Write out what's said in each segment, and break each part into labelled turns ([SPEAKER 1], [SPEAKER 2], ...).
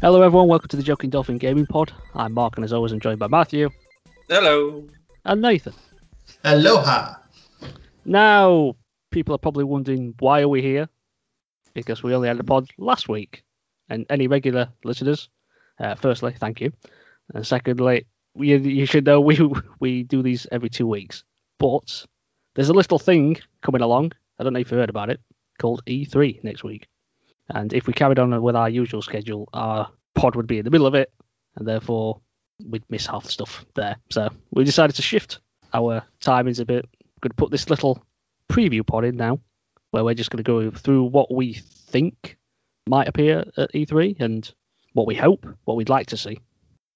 [SPEAKER 1] Hello, everyone. Welcome to the Joking Dolphin Gaming Pod. I'm Mark, and as always, I'm joined by Matthew
[SPEAKER 2] Hello.
[SPEAKER 1] and Nathan.
[SPEAKER 3] Aloha.
[SPEAKER 1] Now, people are probably wondering why are we here? Because we only had a pod last week. And any regular listeners, uh, firstly, thank you. And secondly, we, you should know we we do these every two weeks. But there's a little thing coming along. I don't know if you heard about it called E3 next week. And if we carried on with our usual schedule, our pod would be in the middle of it, and therefore we'd miss half the stuff there. So we decided to shift our timings a bit. Going to put this little preview pod in now, where we're just going to go through what we think might appear at E3 and what we hope, what we'd like to see.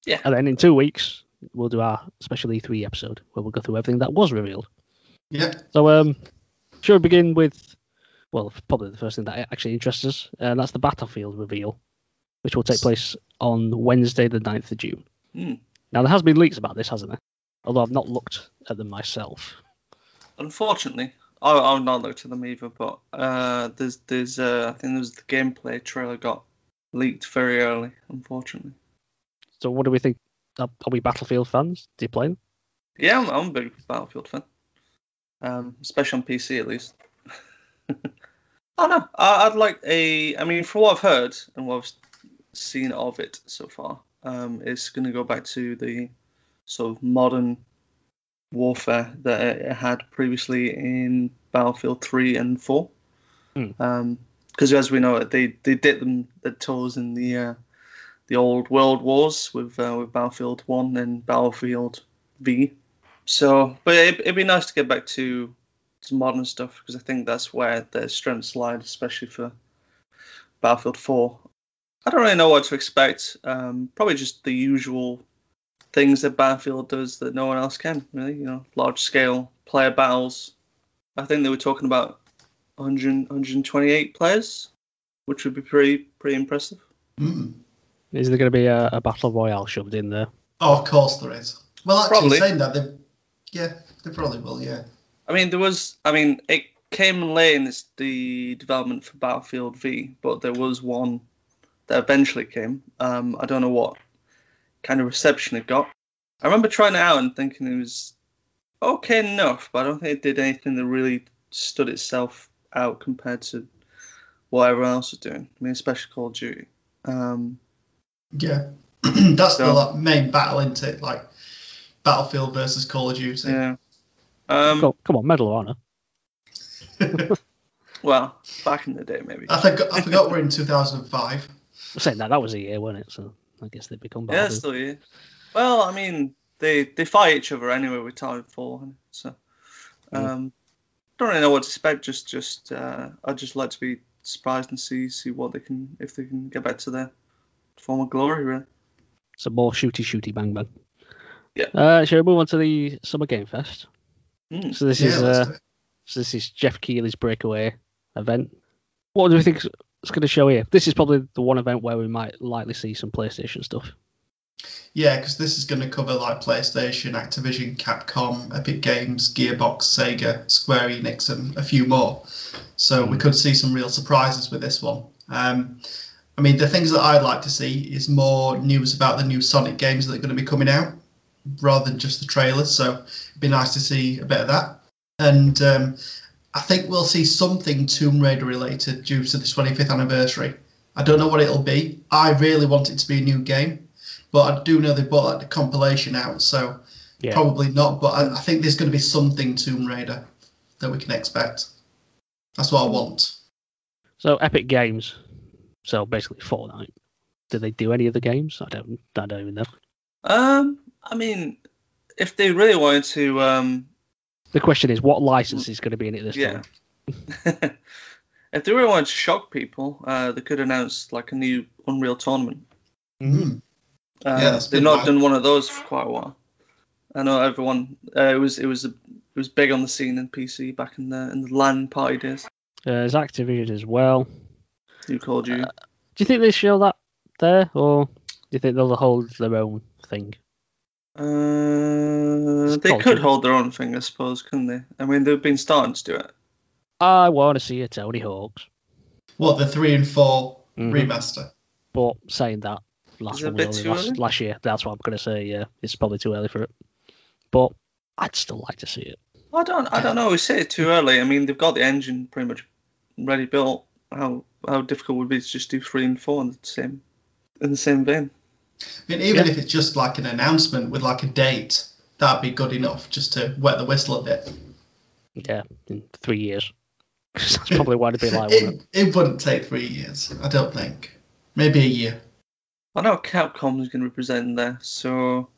[SPEAKER 2] Yeah.
[SPEAKER 1] And then in two weeks, we'll do our special E3 episode where we'll go through everything that was revealed.
[SPEAKER 3] Yeah.
[SPEAKER 1] So, um, should we begin with, well, probably the first thing that actually interests us, and that's the Battlefield reveal, which will take place on Wednesday, the 9th of June.
[SPEAKER 2] Hmm.
[SPEAKER 1] Now, there has been leaks about this, hasn't there? Although I've not looked at them myself.
[SPEAKER 2] Unfortunately, I, I've not looked at them either, but uh, there's there's uh, I think there's the gameplay trailer got leaked very early. Unfortunately.
[SPEAKER 1] So, what do we think? Are, are we Battlefield fans? Do you play them?
[SPEAKER 2] Yeah, I'm, I'm a big Battlefield fan, um, especially on PC at least. I don't know. I, I'd like a. I mean, from what I've heard and what I've seen of it so far, um, it's going to go back to the sort of modern warfare that it had previously in Battlefield 3 and 4.
[SPEAKER 1] Hmm.
[SPEAKER 2] Because as we know, they they did them the toes in the uh, the old World Wars with uh, with Battlefield 1 and Battlefield V. So, but it, it'd be nice to get back to some modern stuff because I think that's where their strengths lie, especially for Battlefield 4. I don't really know what to expect. Um, probably just the usual things that Battlefield does that no one else can. Really, you know, large scale player battles. I think they were talking about 100, 128 players, which would be pretty pretty impressive.
[SPEAKER 3] Mm.
[SPEAKER 1] Is there going to be a, a battle royale shoved in there?
[SPEAKER 3] Oh, of course there is. Well, actually,
[SPEAKER 2] Probably.
[SPEAKER 3] saying that, they, yeah, they probably will. Yeah.
[SPEAKER 2] I mean, there was. I mean, it came late in this, the development for Battlefield V, but there was one that eventually came. Um, I don't know what kind of reception it got. I remember trying it out and thinking it was okay enough, but I don't think it did anything that really stood itself out compared to what everyone else was doing. I mean, especially Call of Duty. Um,
[SPEAKER 3] Yeah. That's the like, main battle, isn't it? Like Battlefield versus Call of Duty.
[SPEAKER 2] yeah. Um,
[SPEAKER 1] Go- come on, Medal of Honor.
[SPEAKER 2] well, back in the day, maybe.
[SPEAKER 3] I think I forgot we're in 2005.
[SPEAKER 1] I'm saying that that was a year, wasn't it? So I guess they become
[SPEAKER 2] Yeah,
[SPEAKER 1] Battlefield.
[SPEAKER 2] still yeah. Well, I mean, they they fight each other anyway with Time Titanfall, so um, don't really know what to expect. Just just uh, I'd just like to be surprised and see see what they can if they can get back to their former glory. Really.
[SPEAKER 1] Some more shooty shooty bang bang.
[SPEAKER 2] Yeah.
[SPEAKER 1] Uh, shall we move on to the Summer Game Fest?
[SPEAKER 2] Mm.
[SPEAKER 1] So this
[SPEAKER 3] yeah,
[SPEAKER 1] is
[SPEAKER 3] let's
[SPEAKER 1] uh, so this is Jeff Keighley's breakaway event. What do we think it's going to show here? This is probably the one event where we might likely see some PlayStation stuff.
[SPEAKER 3] Yeah, because this is going to cover like PlayStation, Activision, Capcom, Epic Games, Gearbox, Sega, Square Enix, and a few more. So we could see some real surprises with this one. Um, I mean, the things that I'd like to see is more news about the new Sonic games that are going to be coming out, rather than just the trailers. So it'd be nice to see a bit of that. And um, I think we'll see something Tomb Raider related due to the 25th anniversary. I don't know what it'll be. I really want it to be a new game, but I do know they bought like the compilation out, so
[SPEAKER 1] Yeah.
[SPEAKER 3] probably not. But I, I think there's going to be something Tomb Raider that we can expect. That's what I want.
[SPEAKER 1] So Epic Games. So basically Fortnite. Do they do any of the games? I don't. I don't even know.
[SPEAKER 2] Um, I mean, if they really wanted to, um,
[SPEAKER 1] The question is, what license is going to be in it this
[SPEAKER 2] yeah.
[SPEAKER 1] time?
[SPEAKER 2] if they really wanted to shock people, uh, they could announce like a new Unreal tournament.
[SPEAKER 3] Mm.
[SPEAKER 2] Uh,
[SPEAKER 3] Yeah,
[SPEAKER 2] they've not
[SPEAKER 3] right.
[SPEAKER 2] done one of those for quite a while. I know everyone. Uh, it was it was a, it was big on the scene in PC back in the in the LAN party days.
[SPEAKER 1] Uh, there's Activision as well.
[SPEAKER 2] Who called you?
[SPEAKER 1] Do you think they show that there, or do you think they'll hold their own thing?
[SPEAKER 2] Uh, they could hold their own thing, I suppose, couldn't they? I mean, they've been starting to do it.
[SPEAKER 1] I want to see a Tony Hawk's.
[SPEAKER 3] What the three and 4
[SPEAKER 1] Mhm.
[SPEAKER 3] remaster?
[SPEAKER 1] But saying that, last
[SPEAKER 2] Is it a
[SPEAKER 1] one was only last, last year. That's what I'm going to say. Yeah, it's probably too early for it, but I'd still like to see it.
[SPEAKER 2] I don't I don't know. We say it too early. I mean, they've got the engine pretty much ready built. How how difficult would it be to just do three and four in the same in the same vein?
[SPEAKER 3] I mean, even
[SPEAKER 1] Yeah.
[SPEAKER 3] if it's just like an announcement with like a date, that'd be good enough just to wet the whistle a bit.
[SPEAKER 1] Yeah, in three years. that's probably what it'd be like. wouldn't
[SPEAKER 3] It, it wouldn't take three years, I don't think. Maybe a year.
[SPEAKER 2] I know what Capcom's going to be presenting there, so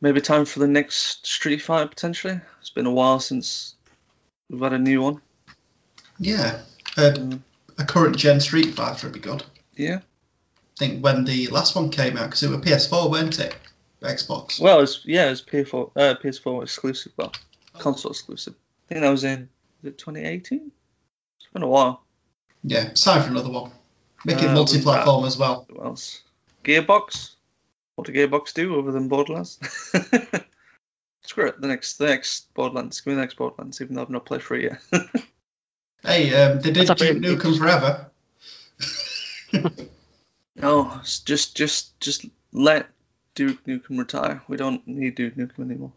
[SPEAKER 2] maybe time for the next Street Fighter potentially. It's been a while since we've had a new one.
[SPEAKER 3] Yeah, a, a current gen Street Fighter would be good.
[SPEAKER 2] Yeah.
[SPEAKER 3] I think when the last one came out, because it was PS4, weren't it? Xbox.
[SPEAKER 2] Well, it's yeah, it's PS4 uh, PS4 exclusive, well, console exclusive. I think that was in is it 2018. It's been a while.
[SPEAKER 3] Yeah, it's time for another one. Make it
[SPEAKER 2] Uh,
[SPEAKER 3] multi-platform as well.
[SPEAKER 2] What else? Gearbox. What did Gearbox do other than Borderlands? Screw it. The next, the next Borderlands. Give me the next Borderlands, even though I've not played through it yet.
[SPEAKER 3] Hey, um, they did
[SPEAKER 1] That's
[SPEAKER 3] Duke. Nukem Forever.
[SPEAKER 2] no, just, just, just let Duke Nukem retire. We don't need Duke Nukem anymore.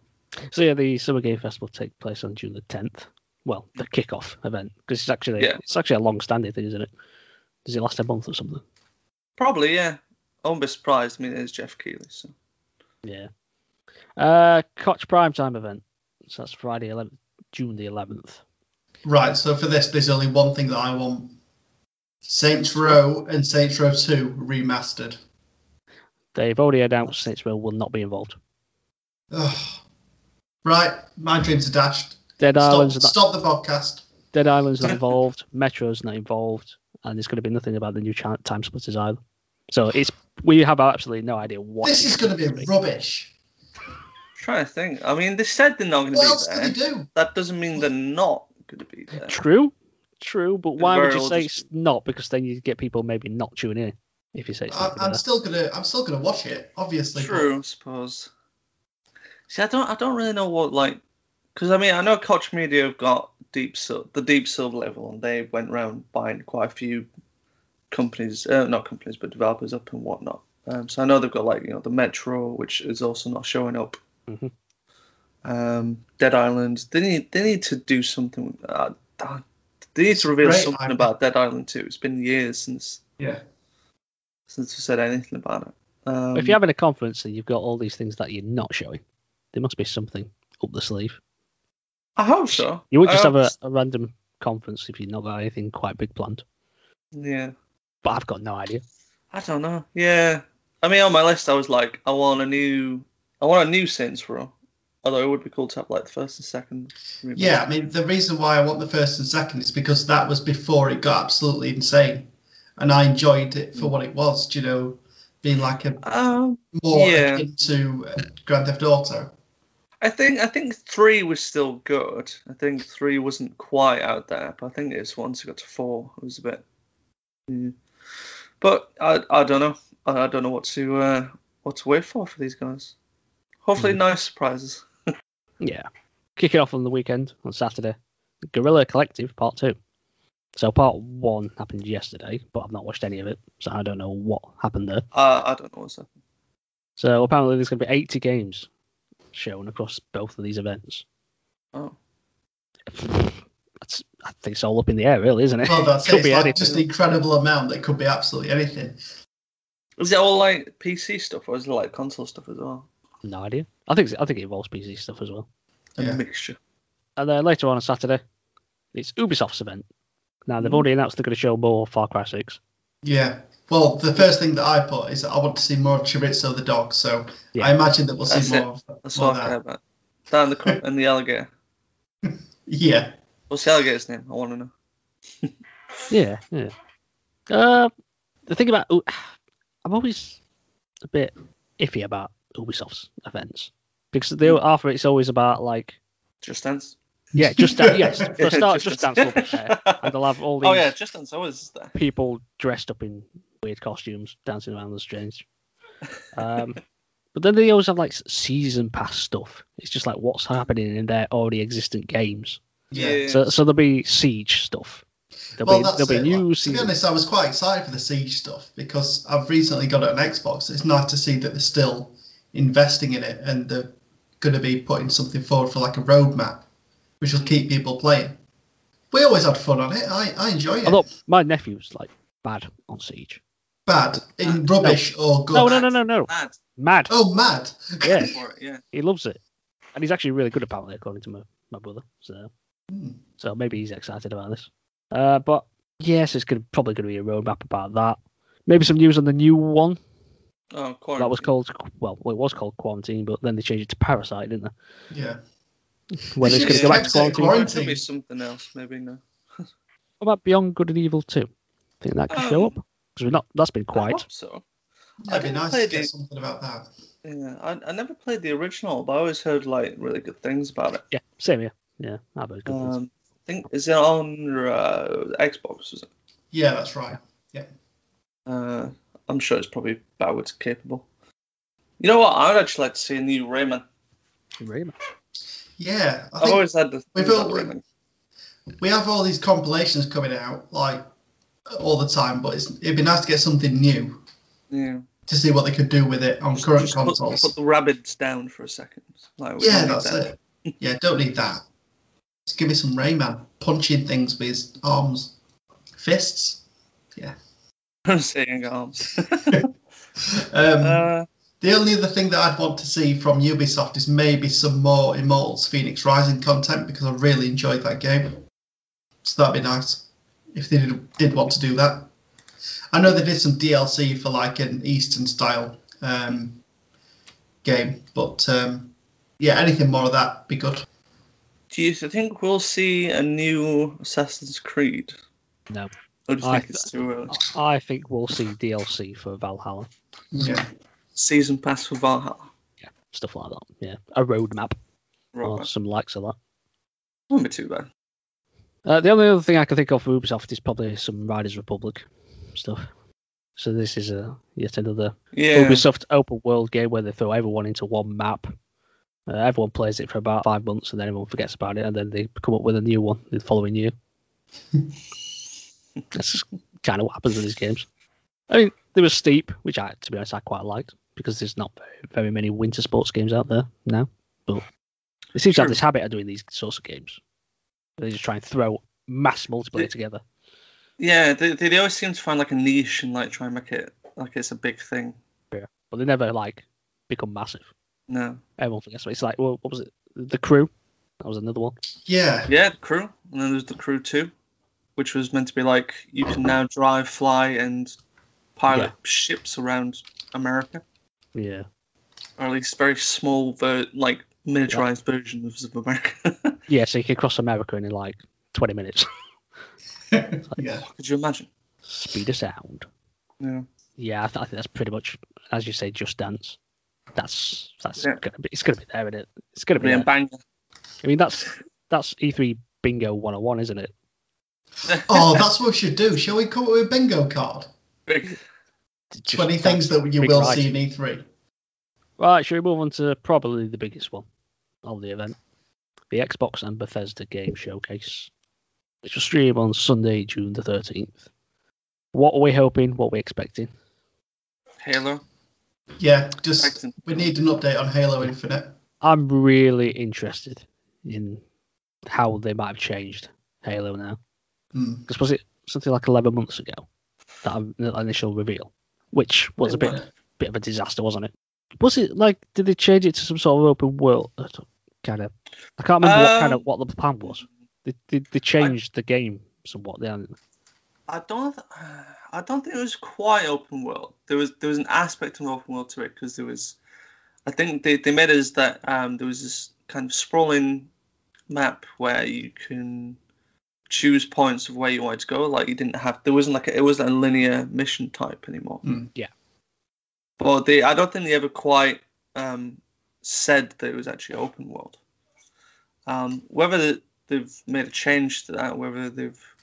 [SPEAKER 1] So yeah, the Summer Game Festival will take place on June the 10th. Well, the kickoff event because it's actually
[SPEAKER 2] Yeah.
[SPEAKER 1] it's actually a long-standing thing, isn't it? Does it last a month or something?
[SPEAKER 2] Probably, yeah. I won't be surprised. I mean, it is Jeff Keighley, so.
[SPEAKER 1] Yeah. Uh, Koch Primetime event. So that's Friday, 11th, June the 11th.
[SPEAKER 3] Right, so for this, there's only one thing that I want. Saints Row and Saints Row 2 remastered.
[SPEAKER 1] They've already announced Saints Row will not be involved.
[SPEAKER 3] Ugh. Right, my dreams are dashed.
[SPEAKER 1] Dead
[SPEAKER 3] Stop,
[SPEAKER 1] Island's not,
[SPEAKER 3] stop the podcast.
[SPEAKER 1] Dead Island's not involved. Metro's not involved, and there's going to be nothing about the new chi- TimeSplitters either. So it's we have absolutely no idea what.
[SPEAKER 3] This is going to be rubbish.
[SPEAKER 2] trying to think. I mean, they said they're not going to be there.
[SPEAKER 3] What else can
[SPEAKER 2] there.
[SPEAKER 3] they do?
[SPEAKER 2] That doesn't mean they're not going to be there.
[SPEAKER 1] True, true, but why would you say
[SPEAKER 2] just-
[SPEAKER 1] it's not? Because then you get people maybe not tuning in if you say it's
[SPEAKER 3] I,
[SPEAKER 1] not.
[SPEAKER 3] I'm
[SPEAKER 1] gonna-
[SPEAKER 3] still gonna, I'm still gonna watch it, obviously. but-
[SPEAKER 2] True, I suppose. See, I don't, I don't really know what like, because I mean, I know Koch Media have got deep sil- the deep silver level, and they went around buying quite a few companies, uh, not companies, but developers up and whatnot. Um, so I know they've got like you know the Metro, which is also not showing up.
[SPEAKER 1] Mm-hmm.
[SPEAKER 2] Um, Dead Island. They need, they need to do something. Uh, they need to reveal
[SPEAKER 3] Great
[SPEAKER 2] something
[SPEAKER 3] idea.
[SPEAKER 2] about Dead Island too. It's been years since
[SPEAKER 3] Yeah.
[SPEAKER 2] since we said anything about it. Um,
[SPEAKER 1] if you're having a conference and you've got all these things that you're not showing, there must be something up the sleeve.
[SPEAKER 2] I hope so.
[SPEAKER 1] You would
[SPEAKER 2] I
[SPEAKER 1] just have a, a random conference if you've not got anything quite big planned.
[SPEAKER 2] Yeah.
[SPEAKER 1] But I've got no idea.
[SPEAKER 2] I don't know. Yeah. I mean, on my list, I was like, I want a new, I want a new Saints Row. Although it would be cool to have like the first and second.
[SPEAKER 3] Yeah, I mean, the reason why I want the first and second is because that was before it got absolutely insane. And I enjoyed it for what it was, do you know, being like a
[SPEAKER 2] Um,
[SPEAKER 3] more
[SPEAKER 2] Yeah.
[SPEAKER 3] akin to uh, Grand Theft Auto.
[SPEAKER 2] I think I think three was still good. I think three wasn't quite out there, but I think it's once it got to four, it was a bit. Yeah. But I I don't know. I, I don't know what to uh, what to wait for for these guys. Hopefully,
[SPEAKER 1] Hmm.
[SPEAKER 2] nice surprises.
[SPEAKER 1] Yeah. Kick it off on the weekend on Saturday. Guerrilla Collective Part 2. So Part 1 happened yesterday, but I've not watched any of it, so I don't know what happened there.
[SPEAKER 2] Uh, I don't know what's happening.
[SPEAKER 1] So apparently there's going to be 80 games shown across both of these events.
[SPEAKER 2] Oh.
[SPEAKER 1] That's, I think it's all up in the air, really, isn't it?
[SPEAKER 3] Well, that's
[SPEAKER 1] Could
[SPEAKER 3] it.
[SPEAKER 1] be
[SPEAKER 3] It's like just an incredible amount that could be absolutely anything.
[SPEAKER 2] Is it all like PC stuff or is it like console stuff as well?
[SPEAKER 1] No idea. I think I think it involves PC stuff as well.
[SPEAKER 2] A mixture.
[SPEAKER 1] And then later on on Saturday, it's Ubisoft's event. Now they've
[SPEAKER 2] Mm.
[SPEAKER 1] already announced they're going to show more Far Cry 6.
[SPEAKER 3] Yeah. Well, the first thing that I put is that I want to see more of Chorizo the dog, so
[SPEAKER 1] Yeah.
[SPEAKER 3] I imagine that we'll
[SPEAKER 2] That's
[SPEAKER 3] see
[SPEAKER 2] it.
[SPEAKER 3] more of,
[SPEAKER 2] That's
[SPEAKER 3] more
[SPEAKER 2] what
[SPEAKER 3] of
[SPEAKER 2] I care
[SPEAKER 3] that.
[SPEAKER 2] about. That and the cro- and the alligator.
[SPEAKER 3] Yeah.
[SPEAKER 2] What's the alligator's name? I want to know.
[SPEAKER 1] Yeah, yeah. Uh, the thing about I'm always a bit iffy about Ubisoft's events because they offer it's always about like
[SPEAKER 2] Just Dance.
[SPEAKER 1] yeah, just Dan- yes for a start,
[SPEAKER 2] Just
[SPEAKER 1] just dance will be there, and they'll have all these
[SPEAKER 2] Oh yeah, Just Dance always is there.
[SPEAKER 1] people dressed up in weird costumes dancing around the stage. Um, but then they always have like season pass stuff. It's just like what's happening in their already existent games.
[SPEAKER 3] Yeah.
[SPEAKER 1] So, so there'll be siege stuff, There'll
[SPEAKER 3] well,
[SPEAKER 1] be
[SPEAKER 3] that's
[SPEAKER 1] there'll be
[SPEAKER 3] it.
[SPEAKER 1] a new
[SPEAKER 3] Like, to be
[SPEAKER 1] season.
[SPEAKER 3] honest, I was quite excited for the Siege stuff because I've recently got it on Xbox. It's nice to see that they're still investing in it and they're going to be putting something forward for like a roadmap, which will keep people playing. We always had fun on it. I, I enjoy it.
[SPEAKER 1] Although my nephew's like bad on Siege.
[SPEAKER 3] Bad in rubbish or good.
[SPEAKER 1] No, no, no, no, no.
[SPEAKER 2] Mad
[SPEAKER 1] Mad.
[SPEAKER 3] Oh, mad.
[SPEAKER 1] Yeah,
[SPEAKER 2] yeah.
[SPEAKER 1] he loves it, and he's actually really good apparently, according to my, my brother. So,
[SPEAKER 3] Hmm.
[SPEAKER 1] so maybe he's excited about this. Uh, but yes, it's gonna, probably going to be a roadmap about that. Maybe some news on the new one
[SPEAKER 2] Oh,
[SPEAKER 1] that was called well, it was called Quarantine, but then they changed it to Parasite, didn't they?
[SPEAKER 3] Yeah.
[SPEAKER 1] they? Whether it's going to go back to
[SPEAKER 3] just it
[SPEAKER 1] Quarantine.
[SPEAKER 3] Quarantine.
[SPEAKER 2] Could be something else, maybe no.
[SPEAKER 1] What about Beyond Good and Evil 2? Think that could show up?
[SPEAKER 2] Um,
[SPEAKER 1] Because we're not. That's been
[SPEAKER 2] I
[SPEAKER 1] quiet.
[SPEAKER 2] hope so.
[SPEAKER 3] Yeah, it'd be nice to get
[SPEAKER 2] the-
[SPEAKER 3] something about that.
[SPEAKER 2] Yeah, I, I never played the original, but I always heard like really good things about it.
[SPEAKER 1] Yeah, same here. Yeah, I've heard good things.
[SPEAKER 2] Um, I think is it on uh, Xbox? Is it?
[SPEAKER 3] Yeah, that's right. Yeah.
[SPEAKER 2] Uh, I'm sure it's probably backwards capable. You know what? I would actually like to see a new Rayman.
[SPEAKER 1] Rayman.
[SPEAKER 3] Yeah, I
[SPEAKER 2] I've always had the
[SPEAKER 3] we've
[SPEAKER 2] thing about
[SPEAKER 3] all-
[SPEAKER 2] Rayman.
[SPEAKER 3] we have all these compilations coming out like all the time, but it's, it'd be nice to get something new
[SPEAKER 2] Yeah.
[SPEAKER 3] to see what they could do with it on current
[SPEAKER 2] Just
[SPEAKER 3] consoles.
[SPEAKER 2] put the rabbits down for a second. Like,
[SPEAKER 3] yeah, that's
[SPEAKER 2] that.
[SPEAKER 3] it. Yeah, don't need that. Just give me some Rayman punching things with his arms, fists.
[SPEAKER 2] Saying arms.
[SPEAKER 3] Um,
[SPEAKER 2] uh,
[SPEAKER 3] the only other thing that I'd want to see from Ubisoft is maybe some more Immortals Fenyx Rising content because I really enjoyed that game. So that'd be nice if they did, did want to do that. I know they did some DLC for like an Eastern style um, game, but um, yeah, anything more of that be good.
[SPEAKER 2] do you think we'll see a new Assassin's Creed?
[SPEAKER 1] No.
[SPEAKER 2] Or do you
[SPEAKER 1] I
[SPEAKER 2] think it's too early?
[SPEAKER 1] I think we'll see DLC for Valhalla.
[SPEAKER 3] Yeah,
[SPEAKER 2] Season pass for Valhalla.
[SPEAKER 1] Yeah, stuff like that. Yeah, a roadmap or some likes of that.
[SPEAKER 2] Won't be too bad.
[SPEAKER 1] Uh, the only other thing I can think of for Ubisoft is probably some Riders Republic stuff. So this is a yet another
[SPEAKER 2] Yeah.
[SPEAKER 1] Ubisoft open world game where they throw everyone into one map. Uh, everyone plays it for about five months and then everyone forgets about it and then they come up with a new one the following year. That's kind of what happens with these games. I mean, there was Steep, which I, to be honest, I quite liked because there's not very, very many winter sports games out there now. But they seem to have this habit of doing these sorts of games. They just try and throw mass multiplayer
[SPEAKER 2] It-
[SPEAKER 1] together.
[SPEAKER 2] Yeah, they, they they always seem to find like a niche and like try and make it like it's a big thing.
[SPEAKER 1] Yeah, But they never like become massive.
[SPEAKER 2] No.
[SPEAKER 1] Everyone forgets. It's like, well, what was it? The Crew. That was another one.
[SPEAKER 3] yeah,
[SPEAKER 2] Yeah, the crew. And then there's the crew two, which was meant to be like you can now drive, fly, and pilot
[SPEAKER 1] Yeah.
[SPEAKER 2] ships around America,
[SPEAKER 1] Yeah.
[SPEAKER 2] or at least very small, ver- like miniaturized versions of America.
[SPEAKER 1] Yeah, so you can cross America in like 20 minutes.
[SPEAKER 3] yeah.
[SPEAKER 2] Could you imagine?
[SPEAKER 1] Speed of sound.
[SPEAKER 2] Yeah.
[SPEAKER 1] Yeah, I, th- I think that's pretty much, as you say, Just Dance. That's that's
[SPEAKER 2] Yeah.
[SPEAKER 1] gonna be it's gonna be there, isn't it? It's gonna be.
[SPEAKER 2] Be a
[SPEAKER 1] There.
[SPEAKER 2] banger.
[SPEAKER 1] I mean, that's that's E3 Bingo 101, isn't it?
[SPEAKER 3] Oh, that's what we should do. Shall we come up with a bingo card?
[SPEAKER 2] Big.
[SPEAKER 3] 20 things that you will
[SPEAKER 1] ride.
[SPEAKER 3] see in E E3.
[SPEAKER 1] Right, should we move on to probably the biggest one of the event, the Xbox and Bethesda Game Showcase, which will stream on Sunday, June the 13th. What are we hoping? What are we expecting?
[SPEAKER 2] Halo.
[SPEAKER 3] Yeah, just we need an update on Halo Infinite.
[SPEAKER 1] I'm really interested in how they might have changed Halo now.
[SPEAKER 3] Hmm.
[SPEAKER 1] Because was it something like 11 months ago that that initial reveal, which was a bit bit of a disaster, wasn't it? Was it like did they change it to some sort of open world kind of? I can't remember what kind of
[SPEAKER 2] Um,
[SPEAKER 1] what the plan was. They they, they changed the game somewhat. They hadn't-
[SPEAKER 2] I don't. I don't think it was quite open world. There was there was an aspect of open world to it because there was. I think they, they made it as that um, there was this kind of sprawling map where you can choose points of where you wanted to go. Like you didn't have there wasn't like a, it wasn't a linear mission type anymore.
[SPEAKER 3] Mm.
[SPEAKER 1] Yeah.
[SPEAKER 2] But they I don't think they ever quite um, said that it was actually open world. Um, whether they've made a change to that, whether they've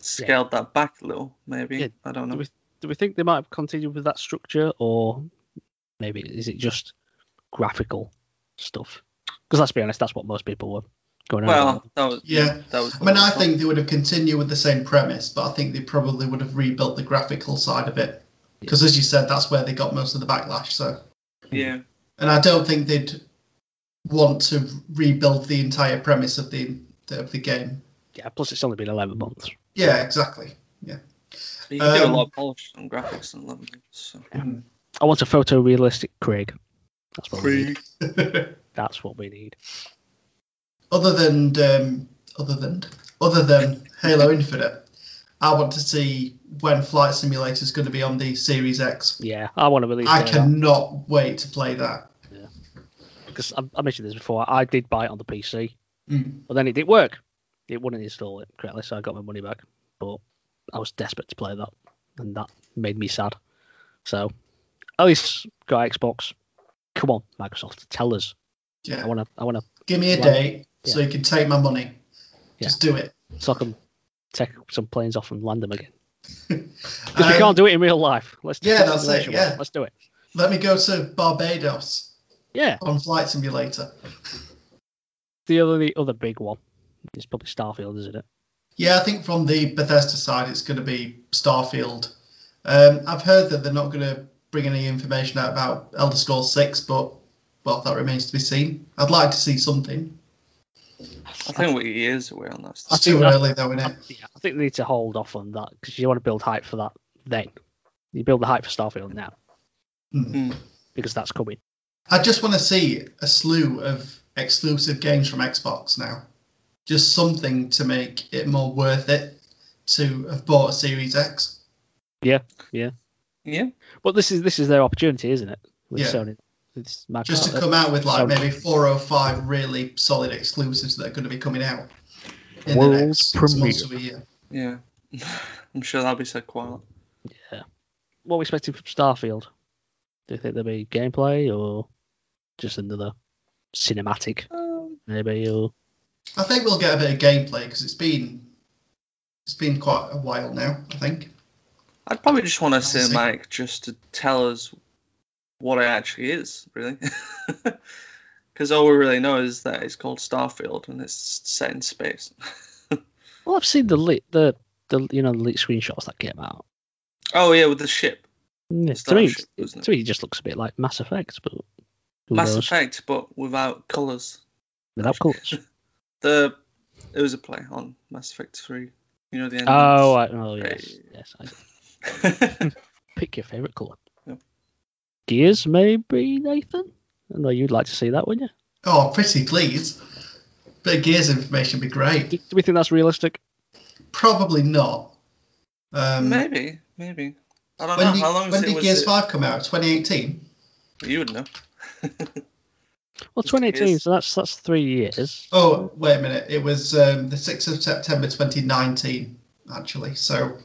[SPEAKER 2] scaled that back a little, maybe
[SPEAKER 1] Yeah,
[SPEAKER 2] I don't know.
[SPEAKER 1] Do we, do we think they might have continued with that structure, or maybe is it just graphical stuff? Because let's be honest, that's what most people were going on.
[SPEAKER 2] Well, that was
[SPEAKER 3] Yeah.
[SPEAKER 2] That was.
[SPEAKER 3] I mean, I think they would have continued with the same premise, but I think they probably would have rebuilt the graphical side of it. Because, as you said, that's where they got most of the backlash. So,
[SPEAKER 2] Yeah.
[SPEAKER 3] and I don't think they'd want to rebuild the entire premise of the of the game.
[SPEAKER 1] yeah. Plus, it's only been 11 months.
[SPEAKER 3] Yeah, exactly. Yeah.
[SPEAKER 2] You can do
[SPEAKER 3] Um,
[SPEAKER 2] a lot of polish on graphics and level. So.
[SPEAKER 1] I want a photorealistic Craig. That's what we need. That's what we need.
[SPEAKER 3] Other than um, other than other than Halo Infinite, I want to see when Flight Simulator is going to be on the Series X.
[SPEAKER 1] Yeah, I want to release that.
[SPEAKER 3] I
[SPEAKER 1] that.
[SPEAKER 3] cannot wait to play that.
[SPEAKER 1] Yeah, because I, I mentioned this before. I did buy it on the PC,
[SPEAKER 3] Mm.
[SPEAKER 1] but then it didn't work. It wouldn't install it correctly, so I got my money back. But I was desperate to play that, and that made me sad. So at least got Xbox. Come on, Microsoft, tell us.
[SPEAKER 3] Yeah.
[SPEAKER 1] I want to. I want to.
[SPEAKER 3] give me a date so you can take my money. Just do it.
[SPEAKER 1] So I can take some planes off and land them again. Because we
[SPEAKER 3] Um,
[SPEAKER 1] can't do it in real life. Let's do
[SPEAKER 3] yeah, that's it, yeah.
[SPEAKER 1] one. Let's do it.
[SPEAKER 3] Let me go to Barbados
[SPEAKER 1] Yeah.
[SPEAKER 3] on Flight Simulator.
[SPEAKER 1] The other the other big one is probably Starfield, isn't it?
[SPEAKER 3] Yeah, I think from the Bethesda side, it's going to be Starfield. Um, I've heard that they're not going to bring any information out about Elder Scrolls 6, but well, that remains to be seen. I'd like to see something.
[SPEAKER 2] I think we're years away on that.
[SPEAKER 3] It's
[SPEAKER 2] Stuff.
[SPEAKER 3] too
[SPEAKER 1] think
[SPEAKER 3] early, though, isn't it?
[SPEAKER 1] Yeah, I think they need to hold off on that because you want to build hype for that then. You build the hype for Starfield now.
[SPEAKER 2] Mm.
[SPEAKER 1] because that's coming.
[SPEAKER 3] I just want to see a slew of exclusive games from Xbox now. Just something to make it more worth it to have bought a Series X.
[SPEAKER 2] Yeah, yeah, yeah.
[SPEAKER 1] But this is this is their opportunity, isn't it? With
[SPEAKER 3] Yeah.
[SPEAKER 1] Sony, it's Microsoft.
[SPEAKER 3] Just to come out with like
[SPEAKER 1] Sony.
[SPEAKER 3] maybe four or five really solid exclusives that are going to be coming out in
[SPEAKER 1] World
[SPEAKER 3] the next six months
[SPEAKER 1] premiere.
[SPEAKER 3] to a year.
[SPEAKER 2] Yeah. I'm sure that'll be said quite a lot. Yeah.
[SPEAKER 1] What are we expecting from Starfield? Do you think there'll be gameplay or just another cinematic,
[SPEAKER 2] Um,
[SPEAKER 1] maybe? Or
[SPEAKER 3] I think we'll get a bit of gameplay because it's been it's been quite a while now. I think.
[SPEAKER 2] I'd probably just want a
[SPEAKER 3] see.
[SPEAKER 2] cinematic just to tell us what it actually is, really. Because all we really know is that it's called Starfield and it's set in space.
[SPEAKER 1] well, I've seen the lit the the you know the leaked screenshots that came out.
[SPEAKER 2] oh yeah, with the ship,
[SPEAKER 1] Yeah, to me,
[SPEAKER 2] wasn't it?
[SPEAKER 1] to me, it just looks a bit like Mass Effect, but
[SPEAKER 2] Mass
[SPEAKER 1] knows?
[SPEAKER 2] Effect, but without colours.
[SPEAKER 1] without colours.
[SPEAKER 2] The it was a play on Mass Effect Three. You know the end.
[SPEAKER 1] oh, I, oh yes, yes. I, pick your favorite colour.
[SPEAKER 2] Yeah.
[SPEAKER 1] Gears, maybe Nathan. I know you'd like to see that, wouldn't you?
[SPEAKER 3] Oh, pretty please. Bit of Gears information would be great.
[SPEAKER 1] Do, do we think that's realistic?
[SPEAKER 3] Probably not. Um,
[SPEAKER 2] maybe, maybe. I don't
[SPEAKER 3] When
[SPEAKER 2] know
[SPEAKER 3] did,
[SPEAKER 2] how long
[SPEAKER 3] when did Gears
[SPEAKER 2] it-
[SPEAKER 3] 5 come out? 2018?
[SPEAKER 2] You would know.
[SPEAKER 1] Well, 2018, so that's that's three years.
[SPEAKER 3] Oh, wait a minute. It was um, the 6th of September 2019, actually. So,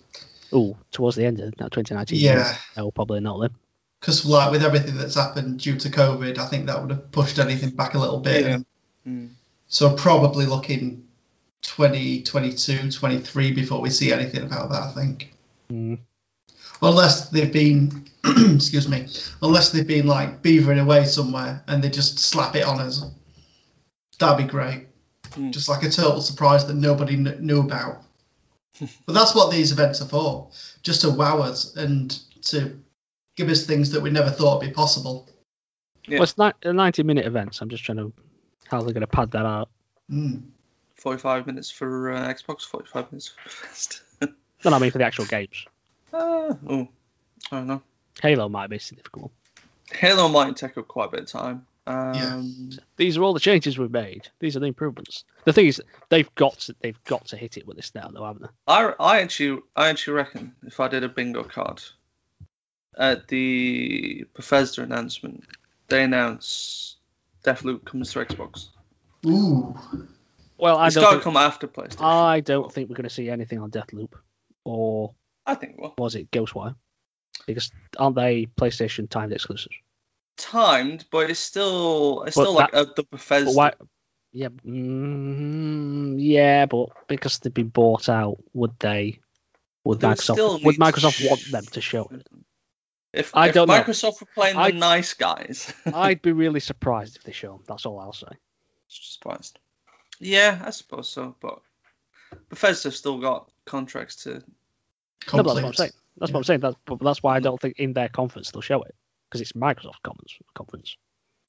[SPEAKER 1] Oh, towards the end of 2019.
[SPEAKER 3] yeah.
[SPEAKER 1] No, probably not then.
[SPEAKER 3] Because, like, with everything that's happened due to COVID, I think that would have pushed anything back a little bit.
[SPEAKER 2] Yeah. Mm.
[SPEAKER 3] So, probably looking 2022, 23 before we see anything about that, I think.
[SPEAKER 1] Mm.
[SPEAKER 3] Unless they've been, excuse me, unless they've been like beavering away somewhere and they just slap it on us. That'd be great.
[SPEAKER 2] Hmm.
[SPEAKER 3] Just like a total surprise that nobody kn- knew about. but that's what these events are for, just to wow us and to give us things that we never thought would be possible.
[SPEAKER 2] Yeah.
[SPEAKER 1] Well, it's ni- a 90 minute event, so I'm just trying to how they're going to pad that out.
[SPEAKER 3] Mm.
[SPEAKER 2] 45 minutes for uh, Xbox, 45 minutes for Fest.
[SPEAKER 1] No, no, I mean for the actual games.
[SPEAKER 2] uh, oh, I don't know.
[SPEAKER 1] Halo might be a significant one.
[SPEAKER 2] Halo might take up quite a bit of time. Um,
[SPEAKER 1] These are all the changes we've made. These are the improvements. The thing is, they've got to, they've got to hit it with this now, though, haven't they?
[SPEAKER 2] I, I actually I actually reckon if I did a bingo card at the Bethesda announcement, they announce Deathloop comes to Xbox.
[SPEAKER 3] Ooh.
[SPEAKER 1] Well, I
[SPEAKER 2] It's
[SPEAKER 1] don't.
[SPEAKER 2] got to
[SPEAKER 1] Think,
[SPEAKER 2] come after PlayStation.
[SPEAKER 1] I don't think we're going to see anything on Deathloop, or
[SPEAKER 2] I think well
[SPEAKER 1] was it Ghostwire? Because aren't they PlayStation timed exclusives?
[SPEAKER 2] timed, but it's still it's
[SPEAKER 1] But
[SPEAKER 2] still like
[SPEAKER 1] that-
[SPEAKER 2] uh, the Bethesda.
[SPEAKER 1] Why? Yeah, mm, yeah, but because they've been bought out, would they? Would
[SPEAKER 2] They would still
[SPEAKER 1] Microsoft? Would
[SPEAKER 2] need to
[SPEAKER 1] Microsoft want them to show it?
[SPEAKER 2] If,
[SPEAKER 1] I
[SPEAKER 2] if
[SPEAKER 1] don't know.
[SPEAKER 2] Microsoft were playing
[SPEAKER 1] I-
[SPEAKER 2] the nice guys,
[SPEAKER 1] I'd be really surprised if they show them. That's all I'll say.
[SPEAKER 2] surprised. Yeah, I suppose so. But Bethesda's still got contracts to.
[SPEAKER 1] No, that's what I'm saying. That's
[SPEAKER 3] Yeah.
[SPEAKER 1] what I'm saying. That's, but that's why I don't think in their conference they'll show it because it's Microsoft conference. conference.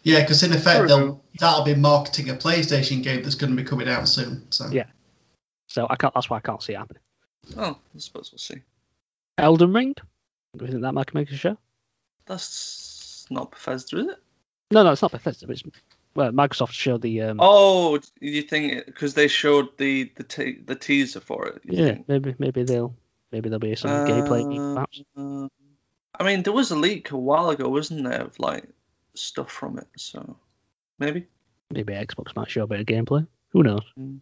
[SPEAKER 3] Yeah, because in effect
[SPEAKER 2] True.
[SPEAKER 3] they'll that'll be marketing a PlayStation game that's going to be coming out soon. So
[SPEAKER 1] Yeah. So I can't. That's why I can't see it happening.
[SPEAKER 2] Oh, I suppose we'll see.
[SPEAKER 1] Elden Ring. Do you that might make a show?
[SPEAKER 2] That's not Bethesda, is it?
[SPEAKER 1] No, no, it's not Bethesda. It's well, Microsoft showed the. Um,
[SPEAKER 2] Oh, you think because they showed the the te- the teaser for it?
[SPEAKER 1] yeah,
[SPEAKER 2] think?
[SPEAKER 1] maybe maybe they'll maybe there'll be some gameplay leak, perhaps.
[SPEAKER 2] Uh, I mean, there was a leak a while ago, wasn't there, of like stuff from it? So maybe.
[SPEAKER 1] Maybe Xbox might show a bit of gameplay. Who knows?
[SPEAKER 2] Mm.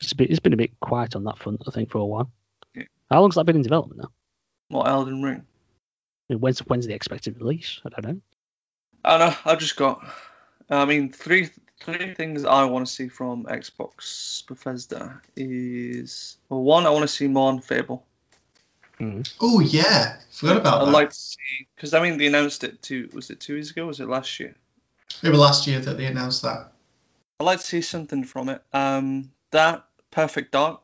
[SPEAKER 1] It's, been, it's been a bit quiet on that front, I think, for a while.
[SPEAKER 2] Yeah.
[SPEAKER 1] How long's that been in development now?
[SPEAKER 2] What Elden Ring?
[SPEAKER 1] I mean, when's when's the expected release? I don't know.
[SPEAKER 2] I don't know. I've just got. I mean, three three things I want to see from Xbox Bethesda is well, one, I want to see more on Fable.
[SPEAKER 3] oh yeah, forgot about that.
[SPEAKER 2] I'd
[SPEAKER 3] that.
[SPEAKER 2] like to see because I mean they announced it two was it two years ago? Was it last year?
[SPEAKER 3] Maybe last year that they announced that.
[SPEAKER 2] I'd like to see something from it. Um, that Perfect Dark.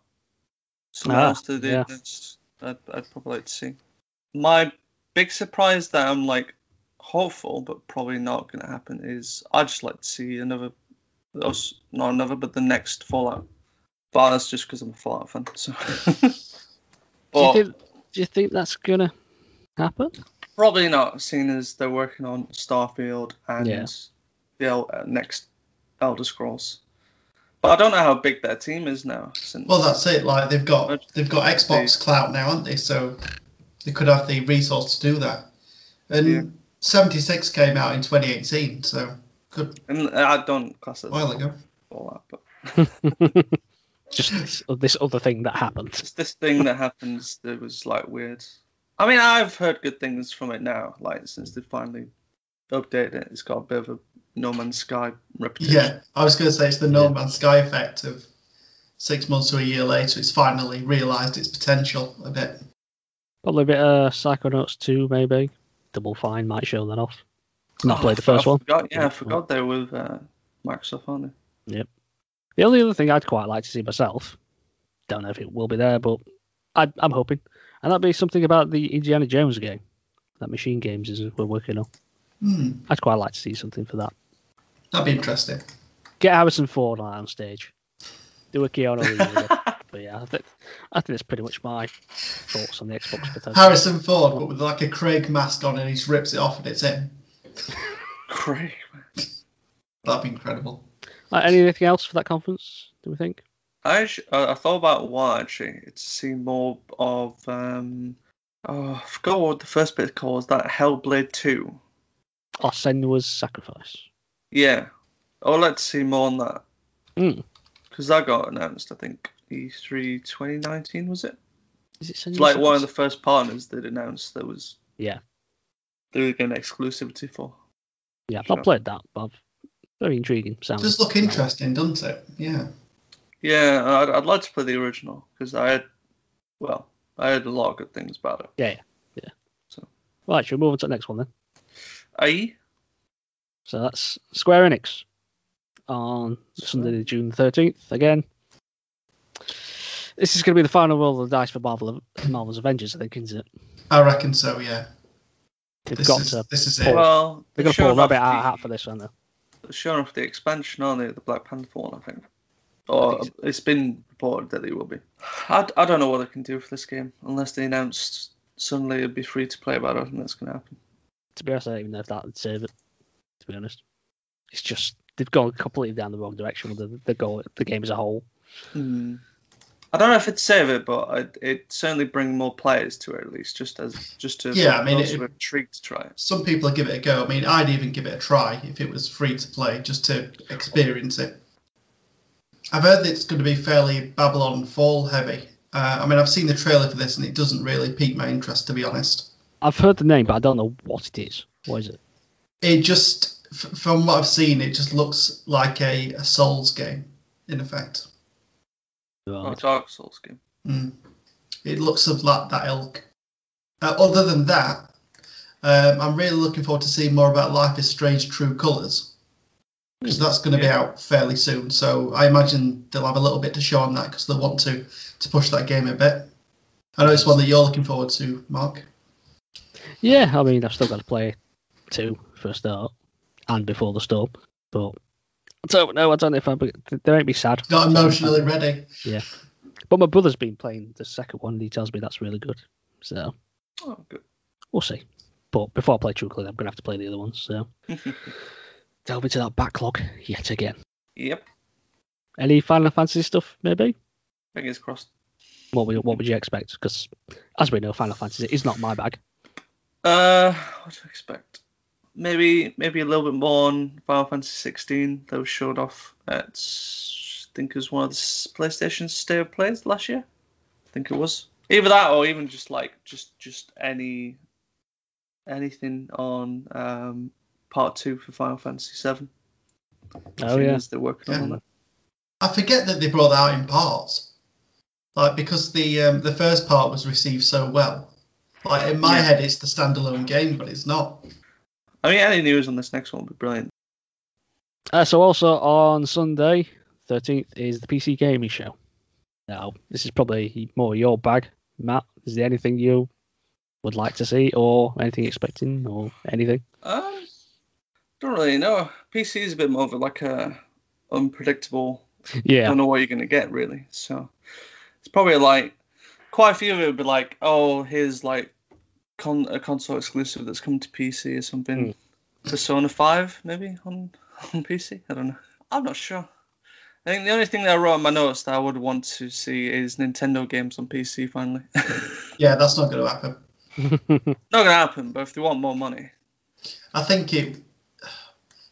[SPEAKER 2] Something
[SPEAKER 1] Ah,
[SPEAKER 2] else that they
[SPEAKER 1] yeah.
[SPEAKER 2] announced, I'd, I'd probably like to see. My big surprise that I'm like hopeful, but probably not going to happen is I'd just like to see another, not another, but the next Fallout. But that's just because I'm a Fallout fan. So.
[SPEAKER 1] Do you, think, do you think that's gonna happen?
[SPEAKER 2] probably not, seeing as they're working on Starfield and
[SPEAKER 1] Yeah.
[SPEAKER 2] the El- uh, next Elder Scrolls. But I don't know how big their team is now. Since
[SPEAKER 3] Well, that's it. Like they've got they've got Xbox Cloud now, aren't they? So they could have the resource to do that. And
[SPEAKER 2] Yeah.
[SPEAKER 3] 76 came out in 2018, so good
[SPEAKER 2] And uh, I don't class it as
[SPEAKER 3] while ago.
[SPEAKER 2] Fallout, but
[SPEAKER 1] Just this, uh, this other thing that happened.
[SPEAKER 2] it's this thing that happens that was like weird. I mean, I've heard good things from it now, like since they finally updated it. It's got a bit of a No Man's Sky reputation.
[SPEAKER 3] Yeah, I was going to say it's the No
[SPEAKER 1] Yeah.
[SPEAKER 3] Man's Sky effect of six months to a year later, it's finally realised its potential a bit.
[SPEAKER 1] Probably a bit of Psychonauts 2, maybe. Double Fine might show that off. Not
[SPEAKER 2] Oh,
[SPEAKER 1] played the
[SPEAKER 2] I
[SPEAKER 1] first one.
[SPEAKER 2] Yeah, I forgot they were with uh, Microsoft, aren't they?
[SPEAKER 1] The only other thing I'd quite like to see myself, don't know if it will be there, but I, I'm hoping, and that'd be something about the Indiana Jones game that Machine Games is we're working on.
[SPEAKER 3] Hmm,
[SPEAKER 1] I'd quite like to see something for that.
[SPEAKER 3] that'd be interesting.
[SPEAKER 1] Get Harrison Ford on, on stage, do a Keanu Reeves. again. but yeah, I think I think that's pretty much my thoughts on the Xbox Bethesda.
[SPEAKER 3] Harrison Ford, but with like a Craig mask on, and he just rips it off and it's him.
[SPEAKER 2] Great.
[SPEAKER 3] That'd be incredible.
[SPEAKER 1] Uh, anything else for that conference? Do we think?
[SPEAKER 2] I actu- I I thought about one actually. It's to see more of um. Oh, I forgot what the first bit called. Was that Hellblade Two?
[SPEAKER 1] Or Senua's Sacrifice?
[SPEAKER 2] Yeah, I'd like to see more on that
[SPEAKER 1] Hmm.
[SPEAKER 2] because that got announced. I think E3 2019 was it?
[SPEAKER 1] Is it Senua's
[SPEAKER 2] It's like one of the first partners that announced there was.
[SPEAKER 1] Yeah.
[SPEAKER 2] They were getting exclusivity for.
[SPEAKER 1] Yeah, I've
[SPEAKER 2] Sure.
[SPEAKER 1] not played that, but very intriguing. Sounds.
[SPEAKER 3] Does look interesting, doesn't it? Yeah.
[SPEAKER 2] Yeah, I'd, I'd like to play the original because I had, well, I heard a lot of good things about it. Yeah, yeah, yeah. So.
[SPEAKER 1] Right, should we move on to the next one then?
[SPEAKER 2] Aye.
[SPEAKER 1] So that's Square Enix on Sunday, June 13th. Again, this is going to be the final roll of the dice for Marvel, Marvel's Avengers, I think, isn't it?
[SPEAKER 3] I reckon so. Yeah.
[SPEAKER 1] They've
[SPEAKER 3] This
[SPEAKER 1] got
[SPEAKER 3] is
[SPEAKER 1] to.
[SPEAKER 3] this is
[SPEAKER 1] pull-
[SPEAKER 3] it.
[SPEAKER 2] Well,
[SPEAKER 1] They're going to pull a rabbit out of hat for this, aren't they?
[SPEAKER 2] They're the expansion, aren't they? The Black Panther one, I think. Or
[SPEAKER 1] think
[SPEAKER 2] it's been reported that they will be. I, I don't know what they can do for this game unless they announced suddenly it'd be free to play, but I don't think that's going to happen.
[SPEAKER 1] To be honest, I don't even know if that would save it. To be honest, it's just they've gone completely down the wrong direction with the the, goal, the game as a whole.
[SPEAKER 2] Hmm. I don't know if it'd save it, but I'd, it'd certainly bring more players to it at least, just as just to
[SPEAKER 3] Yeah, I mean,
[SPEAKER 2] those
[SPEAKER 3] it-
[SPEAKER 2] who intrigued to try it.
[SPEAKER 3] Some people give it a go. I mean, I'd even give it a try if it was free to play, just to experience it. I've heard that it's going to be fairly Babylon Fall heavy. Uh, I mean, I've seen the trailer for this, and it doesn't really pique my interest, to be honest.
[SPEAKER 1] I've heard the name, but I don't know what it is. What is it?
[SPEAKER 3] It just, f- from what I've seen, it just looks like a, a Souls game, in effect.
[SPEAKER 2] Oh, Dark Souls game.
[SPEAKER 3] Mm. It looks of like that ilk. Uh, other than that, um, I'm really looking forward to seeing more about Life is Strange True Colors. because that's going to be out fairly soon. So I imagine they'll have a little bit to show on that because they want to to push that game a bit. I know it's one that you're looking forward to, Mark.
[SPEAKER 1] Yeah, I mean, I've still got to play two for a start and before the storm, but I don't know. I don't know if I'm. They make me sad.
[SPEAKER 3] Not emotionally ready.
[SPEAKER 1] Yeah, but my brother's been playing the second one, and he tells me that's really good. So
[SPEAKER 2] Oh, good.
[SPEAKER 1] we'll see. But before I play True Color, I'm gonna have to play the other ones. So delve into that backlog yet again.
[SPEAKER 2] yep.
[SPEAKER 1] Any Final Fantasy stuff, maybe?
[SPEAKER 2] Fingers crossed.
[SPEAKER 1] What would what would you expect? Because as we know, Final Fantasy is not my bag.
[SPEAKER 2] Uh, what to expect? Maybe maybe a little bit more on Final Fantasy 16 that was showed off at I think it was one of the PlayStation State of Plays last year. I think it was either that or even just like just just any anything on um part two for Final Fantasy 7.
[SPEAKER 1] Oh yeah,
[SPEAKER 2] they're working on that.
[SPEAKER 3] I forget that they brought that out in parts. Like because the um, the first part was received so well. Like in my
[SPEAKER 2] Yeah.
[SPEAKER 3] head, it's the standalone game, but it's not.
[SPEAKER 2] I mean, any news on this next one would be brilliant.
[SPEAKER 1] Uh, so also on Sunday, 13th, is the PC Gaming Show. Now, this is probably more your bag, Matt. Is there anything you would like to see, or anything expecting, or anything?
[SPEAKER 2] Um, don't really know. PC is a bit more of like a unpredictable
[SPEAKER 1] Yeah,
[SPEAKER 2] don't know what you're gonna get really. So it's probably like quite a few of it would be like, oh, here's like con- a console exclusive that's come to PC or something. Hmm. Persona Five maybe on on PC. I don't know. I'm not sure. I think the only thing that I wrote in my notes that I would want to see is Nintendo games on PC finally.
[SPEAKER 3] Yeah, that's not going to happen.
[SPEAKER 2] not gonna happen, but if they want more money,
[SPEAKER 3] I think it.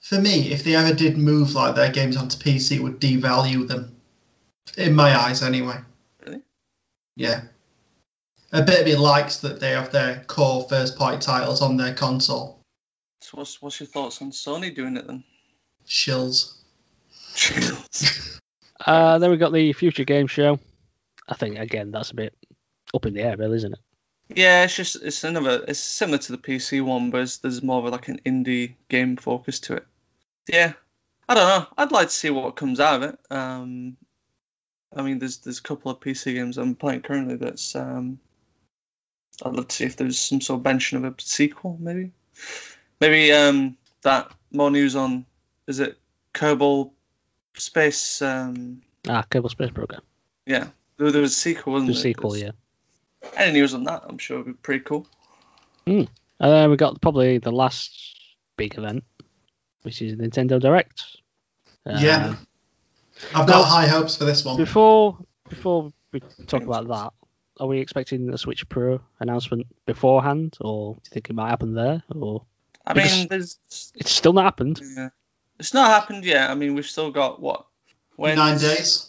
[SPEAKER 3] For me, if they ever did move like their games onto PC, it would devalue them. In my eyes, anyway.
[SPEAKER 2] Really?
[SPEAKER 3] Yeah. A bit of me likes that they have their core first party titles on their console.
[SPEAKER 2] so what's what's your thoughts on Sony doing it then?
[SPEAKER 3] Shills.
[SPEAKER 1] uh, then we got the Future Game Show. I think again that's a bit up in the air, really, isn't it?
[SPEAKER 2] Yeah, it's just it's another it's similar to the PC one, but it's, there's more of a, like an indie game focus to it. Yeah, I don't know. I'd like to see what comes out of it. Um, I mean, there's there's a couple of PC games I'm playing currently that's um, I'd love to see if there's some sort of mention of a sequel, maybe. Maybe um that more news on is it Kerbal Space? Um,
[SPEAKER 1] Ah, Kerbal Space Program.
[SPEAKER 2] yeah, there, there was a sequel, wasn't
[SPEAKER 1] The
[SPEAKER 2] there?
[SPEAKER 1] sequel,
[SPEAKER 2] There's-
[SPEAKER 1] yeah.
[SPEAKER 2] Any news on that? I'm sure would be pretty cool.
[SPEAKER 1] And then we got probably the last big event, which is Nintendo Direct.
[SPEAKER 3] Yeah.
[SPEAKER 1] Um,
[SPEAKER 3] I've
[SPEAKER 1] Now-
[SPEAKER 3] got high hopes for this one.
[SPEAKER 1] Before before we talk about that, are we expecting a Switch Pro announcement beforehand, or do you think it might happen there, or
[SPEAKER 2] I
[SPEAKER 1] Because-
[SPEAKER 2] mean, there's
[SPEAKER 1] it's still not happened?
[SPEAKER 2] Yeah. It's not happened yet. I mean, we've still got what? When
[SPEAKER 3] Nine days.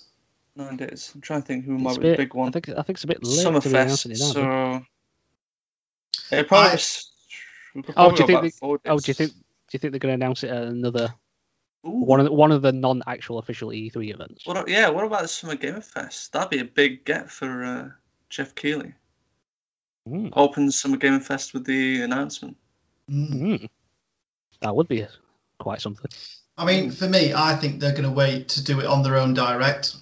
[SPEAKER 2] Nine days. I'm trying to think who might
[SPEAKER 1] It's a
[SPEAKER 2] be the big one.
[SPEAKER 1] I think I think it's a bit late to be
[SPEAKER 2] Summerfest.
[SPEAKER 1] it now.
[SPEAKER 2] So it probably.
[SPEAKER 3] I-
[SPEAKER 2] s- we
[SPEAKER 1] Oh, do you think
[SPEAKER 2] about
[SPEAKER 1] they-
[SPEAKER 2] four
[SPEAKER 1] Oh, do you
[SPEAKER 2] days.
[SPEAKER 1] think do you think they're going to announce it at another
[SPEAKER 2] Ooh,
[SPEAKER 1] one of the, one of the non-actual official E3 events?
[SPEAKER 2] what, yeah. What about the Summer Gamer Fest? That'd be a big get for uh, Jeff Keighley.
[SPEAKER 1] Mm,
[SPEAKER 2] Opens Summer Gamer Fest with the announcement.
[SPEAKER 3] Mm.
[SPEAKER 1] That would be quite something.
[SPEAKER 3] I mean, for me, I think they're going to wait to do it on their own direct.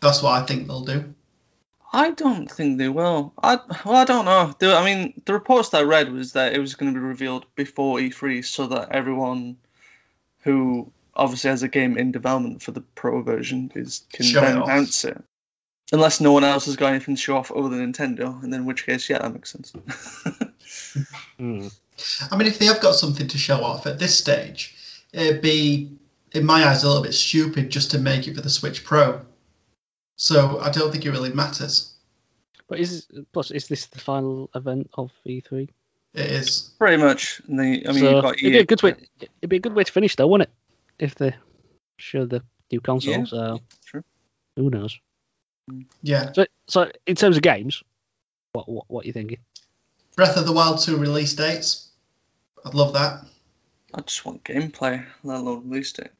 [SPEAKER 3] That's what I think they'll do.
[SPEAKER 2] I don't think they will. I well, I don't know. The, I mean, the reports that I read was that it was going to be revealed before E3, so that everyone who obviously has a game in development for the pro version is can
[SPEAKER 3] Show it
[SPEAKER 2] then
[SPEAKER 3] off.
[SPEAKER 2] announce it. Unless no one else has got anything to show off other than Nintendo, and then in which case, yeah, that makes sense.
[SPEAKER 1] Mm.
[SPEAKER 3] I mean, if they have got something to show off at this stage, it'd be, in my eyes, a little bit stupid just to make it for the Switch Pro. So I don't think it really matters.
[SPEAKER 1] But is plus is this the final event of E3?
[SPEAKER 3] It is.
[SPEAKER 2] Pretty much. And they, I mean,
[SPEAKER 1] so
[SPEAKER 2] you've got
[SPEAKER 1] it'd be a good way. It'd be a good way to finish, though, wouldn't it? If they show the new console.
[SPEAKER 2] Yeah,
[SPEAKER 1] so
[SPEAKER 2] true.
[SPEAKER 1] who knows?
[SPEAKER 3] Yeah.
[SPEAKER 1] So, so in terms of games, what what what are you thinking?
[SPEAKER 3] Breath of the Wild 2 release dates. I'd love that.
[SPEAKER 2] I just want gameplay, let alone release date.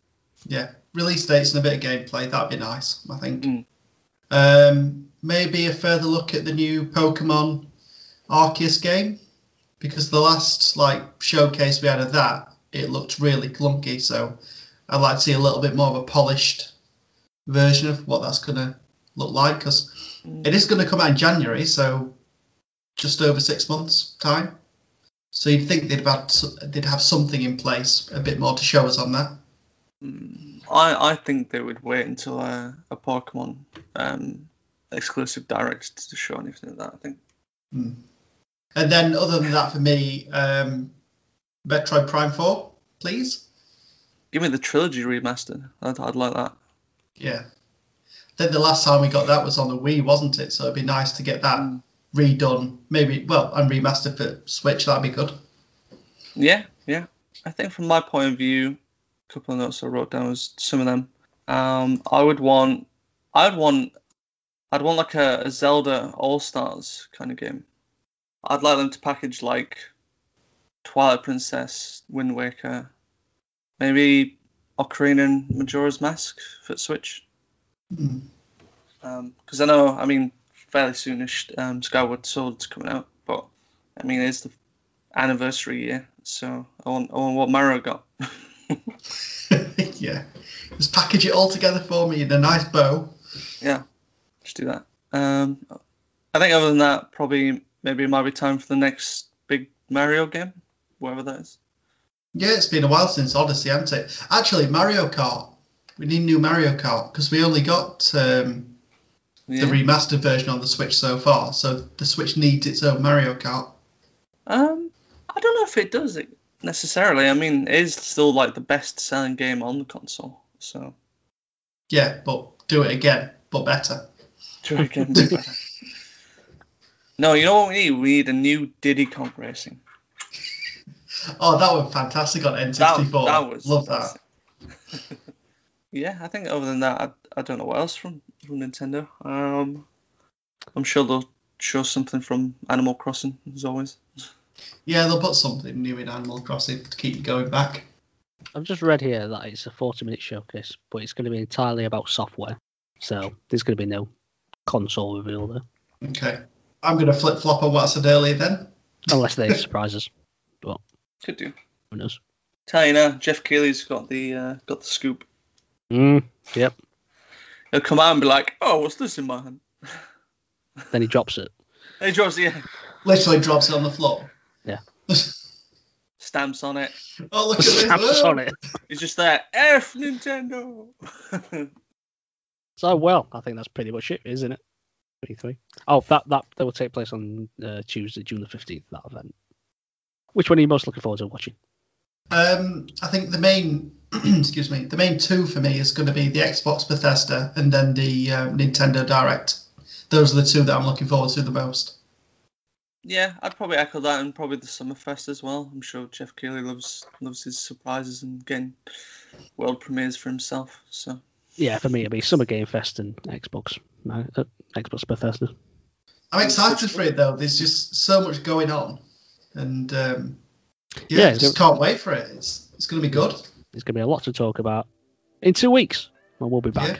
[SPEAKER 3] Yeah. Release dates and a bit of gameplay. That'd be nice, I think.
[SPEAKER 2] Mm.
[SPEAKER 3] Um, maybe a further look at the new Pokemon Arceus game. Because the last like showcase we had of that, it looked really clunky. So I'd like to see a little bit more of a polished version of what that's going to look like because it is going to come out in January, so just over six months' time. So you'd think they'd have, had, they'd have something in place, a bit more to show us on that.
[SPEAKER 2] Mm, I, I think they would wait until a, a Pokemon um, exclusive direct to show anything like that. I think.
[SPEAKER 3] Hmm. And then, other than that, for me, um, Metroid Prime 4, please.
[SPEAKER 2] Give me the trilogy remaster. I'd, I'd like that.
[SPEAKER 3] Yeah. I think the last time we got that was on the Wii, wasn't it? So it'd be nice to get that redone, maybe, well, and remastered for Switch. That'd be good.
[SPEAKER 2] Yeah, yeah. I think from my point of view, a couple of notes I wrote down was some of them. Um, I would want, I'd want, I'd want like a, a Zelda All Stars kind of game. I'd like them to package like Twilight Princess, Wind Waker, maybe Ocarina and Majora's Mask for Switch. Because I know, I mean, fairly soonish, um, Skyward Sword's coming out, but I mean, it's the anniversary year, so I want, I want what Mario got.
[SPEAKER 3] yeah. Just package it all together for me in a nice bow.
[SPEAKER 2] yeah, just do that. Um, I think other than that, probably maybe it might be time for the next big Mario game, whatever that is.
[SPEAKER 3] Yeah, it's been a while since Odyssey, hasn't it? Actually, Mario Kart. We need new Mario Kart because we only got um,
[SPEAKER 2] Yeah.
[SPEAKER 3] the remastered version on the Switch so far. So the Switch needs its own Mario Kart.
[SPEAKER 2] Um, I don't know if it does it necessarily. I mean, it is still like the best-selling game on the console, so.
[SPEAKER 3] Yeah, but do it again, but better.
[SPEAKER 2] Try again. do better. no, you know what we need? We need a new Diddy Kong Racing.
[SPEAKER 3] Oh, that was fantastic on N64.
[SPEAKER 2] That, that was
[SPEAKER 3] Love that.
[SPEAKER 2] fantastic. yeah, I think other than that, I, I don't know what else from, from Nintendo. Um, I'm sure they'll show something from Animal Crossing as always.
[SPEAKER 3] Yeah, they'll put something new in Animal Crossing to keep you going back.
[SPEAKER 1] I've just read here that it's a 40 minute showcase, but it's going to be entirely about software. So there's going to be no console reveal there,
[SPEAKER 3] Okay. I'm going to flip flop on what I said earlier then.
[SPEAKER 1] unless they surprise us.
[SPEAKER 2] Could do.
[SPEAKER 1] Who knows?
[SPEAKER 2] Tell you now, Geoff Keighley's got the uh, got the scoop.
[SPEAKER 1] Mm, yep.
[SPEAKER 2] He'll come out and be like, "Oh, what's this in my hand?"
[SPEAKER 1] Then he drops it.
[SPEAKER 2] Hey, draws yeah,
[SPEAKER 3] Literally drops it on the floor.
[SPEAKER 1] Yeah.
[SPEAKER 2] stamps on it.
[SPEAKER 3] oh, look at this.
[SPEAKER 1] Stamps on it.
[SPEAKER 2] He's just there. F Nintendo.
[SPEAKER 1] So well, I think that's pretty much it, isn't it? 23. Oh, that that that will take place on uh, Tuesday, June the 15th. That event. Which one are you most looking forward to watching?
[SPEAKER 3] Um, I think the main, excuse me, the main two for me is going to be the Xbox Bethesda and then the uh, Nintendo Direct. Those are the two that I'm looking forward to the most.
[SPEAKER 2] yeah, I'd probably echo that, and probably the Summerfest as well. I'm sure Geoff Keighley loves loves his surprises and getting world premieres for himself. So
[SPEAKER 1] Yeah, for me it'll be Summer Game Fest and Xbox, uh, uh, Xbox Bethesda.
[SPEAKER 3] I'm excited for it though. There's just so much going on, and um,
[SPEAKER 1] Yeah,
[SPEAKER 3] yeah,
[SPEAKER 1] it's
[SPEAKER 3] just can't wait for it. It's it's going to be good.
[SPEAKER 1] There's going to be a lot to talk about in two weeks, and we'll be back.
[SPEAKER 3] Yeah,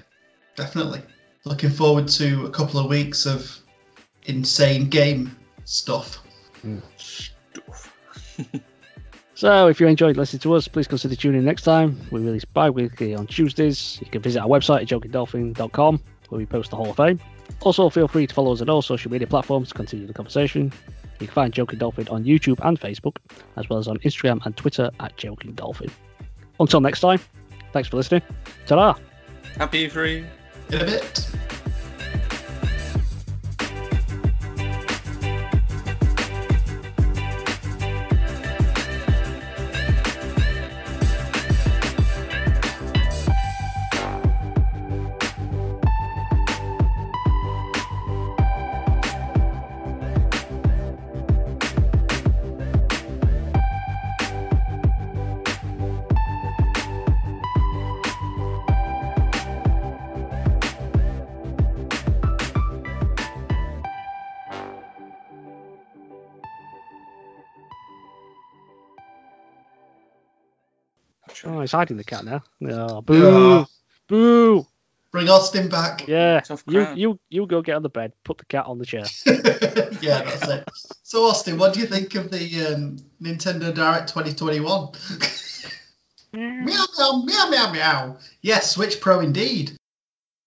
[SPEAKER 3] definitely. Looking forward to a couple of weeks of insane game stuff. Mm.
[SPEAKER 2] stuff.
[SPEAKER 1] So, if you enjoyed listening to us, please consider tuning in next time. We release bi weekly on Tuesdays. You can visit our website at jokingdolphin.com where we post the Hall of Fame. Also, feel free to follow us on all social media platforms to continue the conversation. You can find Joking Dolphin on YouTube and Facebook, as well as on Instagram and Twitter at Joking Dolphin. Until next time, thanks for listening. Ta
[SPEAKER 2] Happy free.
[SPEAKER 3] In a bit.
[SPEAKER 1] He's hiding the cat now. Oh, boo!
[SPEAKER 3] Yeah.
[SPEAKER 1] Boo!
[SPEAKER 3] Bring Austin back.
[SPEAKER 1] Yeah, you, you you go get on the bed, put the cat on the chair.
[SPEAKER 3] yeah, that's it. So, Austin, what do you think of the um, Nintendo Direct 2021? Meow meow meow meow meow. Yes, Switch Pro indeed.